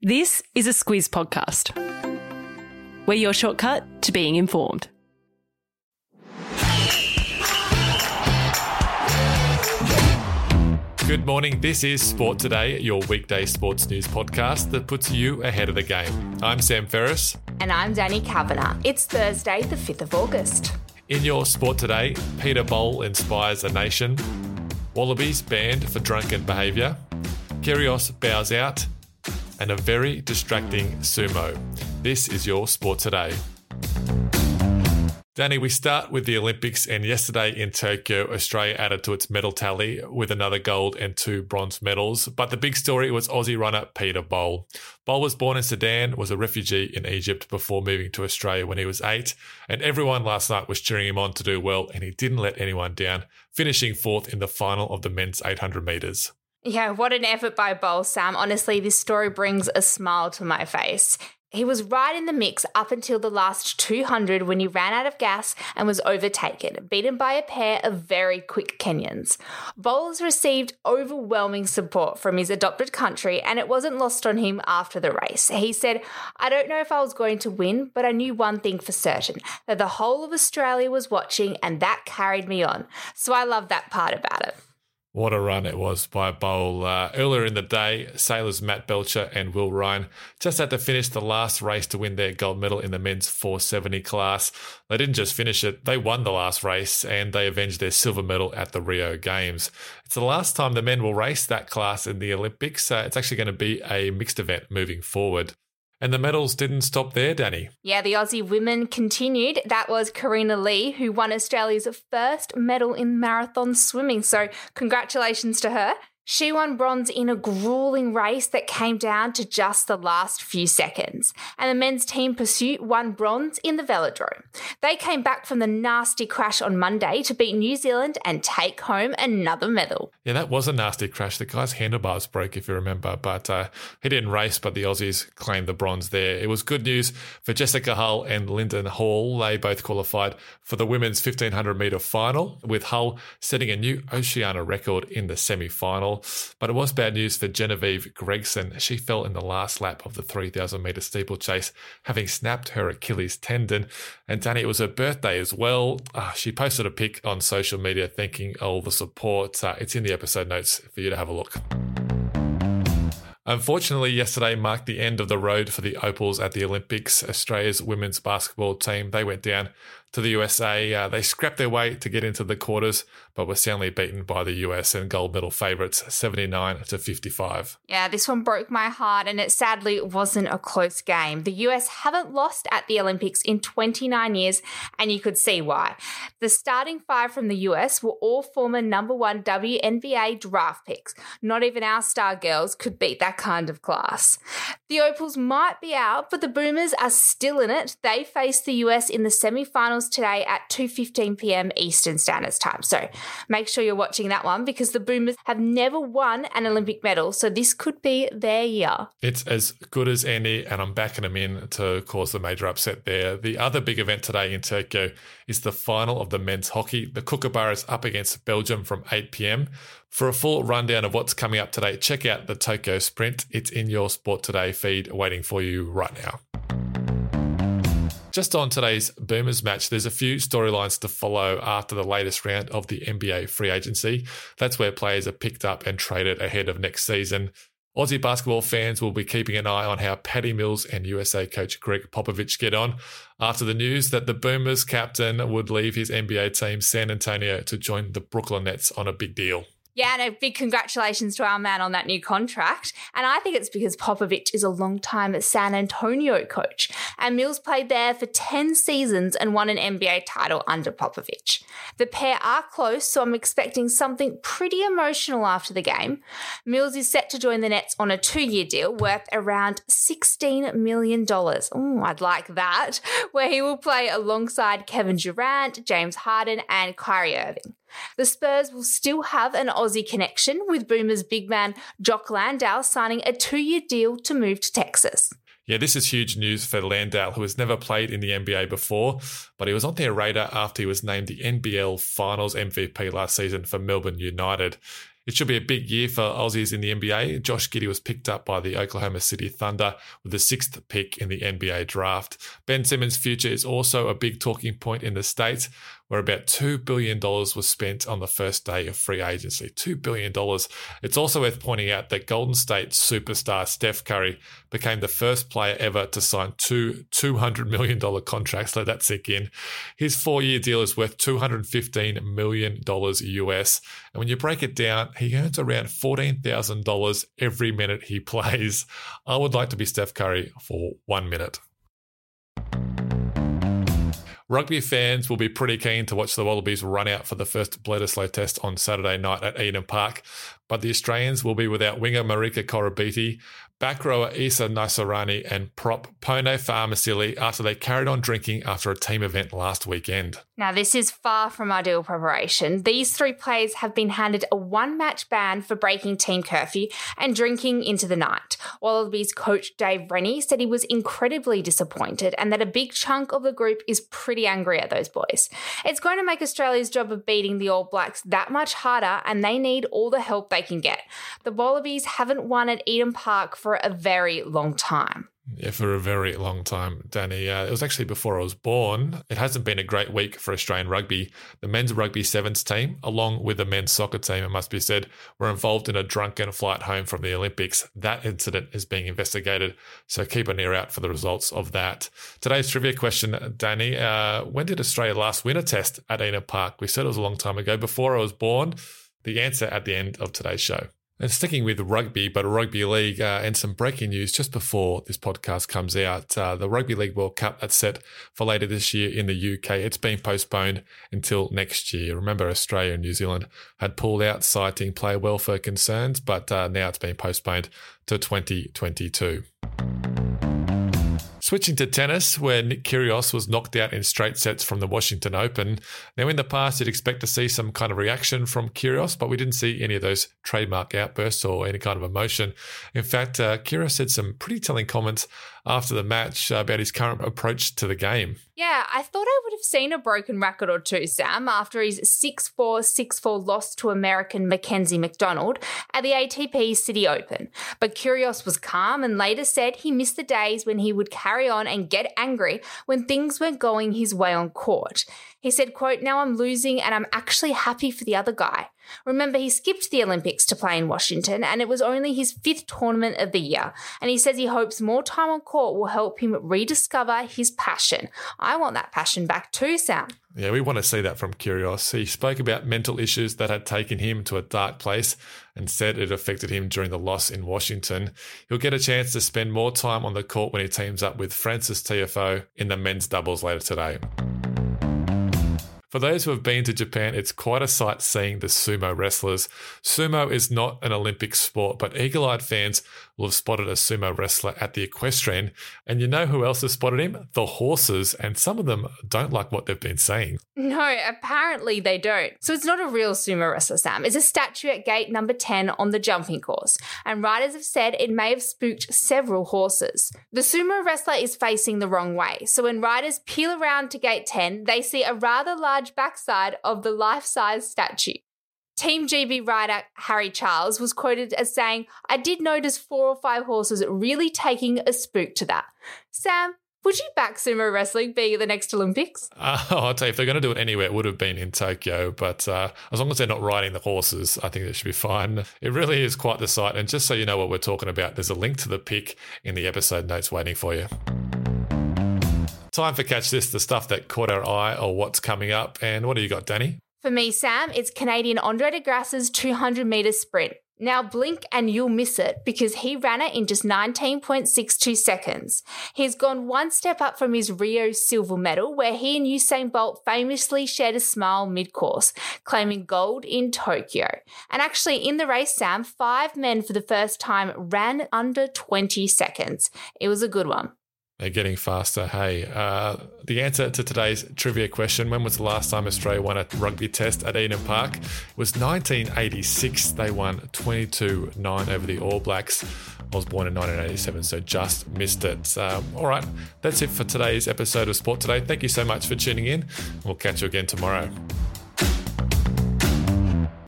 This is a Squiz podcast. We're your shortcut to being informed. Good morning. This is Sport Today, your weekday sports news podcast that puts you ahead of the game. I'm Sam Ferris. And I'm Danny Kavanagh. It's Thursday, the 5th of August. In your Sport Today, Peter Bol inspires a nation, Wallabies banned for drunken behaviour, Kyrgios bows out, and a very distracting sumo. This is your Sport Today. Danny, we start with the Olympics, and yesterday in Tokyo, Australia added to its medal tally with another gold and two bronze medals. But the big story was Aussie runner Peter Bol. Bol was born in Sudan, was a refugee in Egypt before moving to Australia when he was eight, and everyone last night was cheering him on to do well, and he didn't let anyone down, finishing fourth in the final of the men's 800 metres. Yeah, what an effort by Bol, Sam. Honestly, this story brings a smile to my face. He was right in the mix up until the last 200 when he ran out of gas and was overtaken, beaten by a pair of very quick Kenyans. Bol's received overwhelming support from his adopted country, and it wasn't lost on him after the race. He said, I don't know if I was going to win, but I knew one thing for certain that the whole of Australia was watching, and that carried me on. So I love that part about it. What a run it was by Bol. Uh, earlier in the day, sailors Mat Belcher and Will Ryan just had to finish the last race to win their gold medal in the men's 470 class. They didn't just finish it, they won the last race and they avenged their silver medal at the Rio Games. It's the last time the men will race that class in the Olympics. Uh, it's actually going to be a mixed event moving forward. And the medals didn't stop there, Danny. Yeah, the Aussie women continued. That was Kareena Lee, who won Australia's first medal in marathon swimming. So, congratulations to her. She won bronze in a grueling race that came down to just the last few seconds. And the men's team pursuit won bronze in the velodrome. They came back from the nasty crash on Monday to beat New Zealand and take home another medal. Yeah, that was a nasty crash. The guy's handlebars broke, if you remember, but uh, he didn't race, but the Aussies claimed the bronze there. It was good news for Jessica Hull and Linden Hall. They both qualified for the women's 1500 metre final, with Hull setting a new Oceania record in the semi final. But it was bad news for Genevieve Gregson. She fell in the last lap of the 3,000 metre steeplechase, having snapped her Achilles tendon. And Danny, it was her birthday as well. Uh, she posted a pic on social media thanking all the support. Uh, it's in the episode notes for you to have a look. Unfortunately, yesterday marked the end of the road for the Opals at the Olympics. Australia's women's basketball team, they went down to the USA. Uh, they scrapped their way to get into the quarters, but were soundly beaten by the US and gold medal favourites 79 to 55. Yeah, this one broke my heart, and it sadly wasn't a close game. The US haven't lost at the Olympics in 29 years, and you could see why. The starting five from the US were all former number one WNBA draft picks. Not even our star girls could beat that kind of class. The Opals might be out, but the Boomers are still in it. They face the US in the semi finals today at 2:15 p.m. Eastern Standard Time. So make sure you're watching that one because the Boomers have never won an Olympic medal, so this could be their year. It's as good as any, and I'm backing them in to cause the major upset there. The other big event today in Tokyo is the final of the men's hockey. The Kookaburras up against Belgium from 8 p.m. For a full rundown of what's coming up today, check out the Tokyo Sprint. It's in your Sport Today feed waiting for you right now. Just on today's Boomers match, there's a few storylines to follow after the latest round of the NBA free agency. That's where players are picked up and traded ahead of next season. Aussie basketball fans will be keeping an eye on how Patty Mills and USA coach Gregg Popovich get on after the news that the Boomers captain would leave his NBA team San Antonio to join the Brooklyn Nets on a big deal. Yeah, and a big congratulations to our man on that new contract. And I think it's because Popovich is a long-time San Antonio coach. And Mills played there for 10 seasons and won an NBA title under Popovich. The pair are close, so I'm expecting something pretty emotional after the game. Mills is set to join the Nets on a two year deal worth around $16 million. Oh, I'd like that. Where he will play alongside Kevin Durant, James Harden, and Kyrie Irving. The Spurs will still have an Aussie connection, with Boomers big man Jock Landale signing a two year deal to move to Texas. Yeah, this is huge news for Landale, who has never played in the NBA before, but he was on their radar after he was named the NBL Finals MVP last season for Melbourne United. It should be a big year for Aussies in the NBA. Josh Giddey was picked up by the Oklahoma City Thunder with the sixth pick in the NBA draft. Ben Simmons' future is also a big talking point in the States where about $2 billion was spent on the first day of free agency. $2 billion. It's also worth pointing out that Golden State superstar Steph Curry became the first player ever to sign two $200 million contracts. Let that sink in. His four year deal is worth $215 million US. And when you break it down, he earns around $14,000 every minute he plays. I would like to be Steph Curry for one minute. Rugby fans will be pretty keen to watch the Wallabies run out for the first Bledisloe test on Saturday night at Eden Park, but the Australians will be without winger Marika Koroibete, back rower Isa Naisarani, and prop Pone Fa'amausili after they carried on drinking after a team event last weekend. Now, this is far from ideal preparation. These three players have been handed a one match ban for breaking team curfew and drinking into the night. Wallabies coach Dave Rennie said he was incredibly disappointed and that a big chunk of the group is pretty angry at those boys. It's going to make Australia's job of beating the All Blacks that much harder, and they need all the help they can get. The Wallabies haven't won at Eden Park for a very long time. Yeah, for a very long time, Danny. Uh, it was actually before I was born. It hasn't been a great week for Australian rugby. The men's rugby sevens team, along with the men's soccer team, it must be said, were involved in a drunken flight home from the Olympics. That incident is being investigated, so keep an ear out for the results of that. Today's trivia question, Danny. Uh, when did Australia last win a test at Eden Park? We said it was a long time ago, before I was born. The answer at the end of today's show. And sticking with rugby, but rugby league uh, and some breaking news just before this podcast comes out. Uh, the Rugby League World Cup that's set for later this year in the UK. It's been postponed until next year. Remember, Australia and New Zealand had pulled out, citing player welfare concerns, but uh, now it's been postponed to 2022. Switching to tennis, where Nick Kyrgios was knocked out in straight sets from the Washington Open. Now, in the past, you'd expect to see some kind of reaction from Kyrgios, but we didn't see any of those trademark outbursts or any kind of emotion. In fact, uh, Kyrgios said some pretty telling comments after the match about his current approach to the game. Yeah, I thought I would have seen a broken record or two, Sam, after his 6 4 6 4 loss to American Mackenzie McDonald at the ATP City Open. But Kyrgios was calm and later said he missed the days when he would carry on and get angry when things weren't going his way on court. He said, quote, now I'm losing and I'm actually happy for the other guy. Remember, he skipped the Olympics to play in Washington, and it was only his fifth tournament of the year. And he says he hopes more time on court will help him rediscover his passion. I want that passion back too, Sam. Yeah, we want to see that from Kyrgios. He spoke about mental issues that had taken him to a dark place and said it affected him during the loss in Washington. He'll get a chance to spend more time on the court when he teams up with Frances Tiafoe in the men's doubles later today. For those who have been to Japan, it's quite a sight seeing the sumo wrestlers. Sumo is not an Olympic sport, but eagle eyed fans will have spotted a sumo wrestler at the equestrian. And you know who else has spotted him? The horses. And some of them don't like what they've been saying. No, apparently they don't. So it's not a real sumo wrestler, Sam. It's a statue at gate number 10 on the jumping course. And riders have said it may have spooked several horses. The sumo wrestler is facing the wrong way. So when riders peel around to gate 10, they see a rather large large backside of the life size statue. Team GB rider Harry Charles was quoted as saying, I did notice four or five horses really taking a spook to that. Sam, would you back sumo wrestling being at the next Olympics? Uh, I'll tell you, if they're going to do it anywhere, it would have been in Tokyo. But uh, as long as they're not riding the horses, I think it should be fine. It really is quite the sight. And just so you know what we're talking about, there's a link to the pic in the episode notes waiting for you. Time for Catch This, the stuff that caught our eye or what's coming up. And what do you got, Danny? For me, Sam, it's Canadian Andre De Grasse's 200 metre sprint. Now blink and you'll miss it because he ran it in just 19.62 seconds. He's gone one step up from his Rio silver medal, where he and Usain Bolt famously shared a smile mid course, claiming gold in Tokyo. And actually, in the race, Sam, five men for the first time ran under 20 seconds. It was a good one. They're getting faster. Hey, uh, the answer to today's trivia question when was the last time Australia won a rugby test at Eden Park? It was 1986. They won 22 9 over the All Blacks. I was born in 1987, so just missed it. Um, all right, that's it for today's episode of Sport Today. Thank you so much for tuning in. We'll catch you again tomorrow.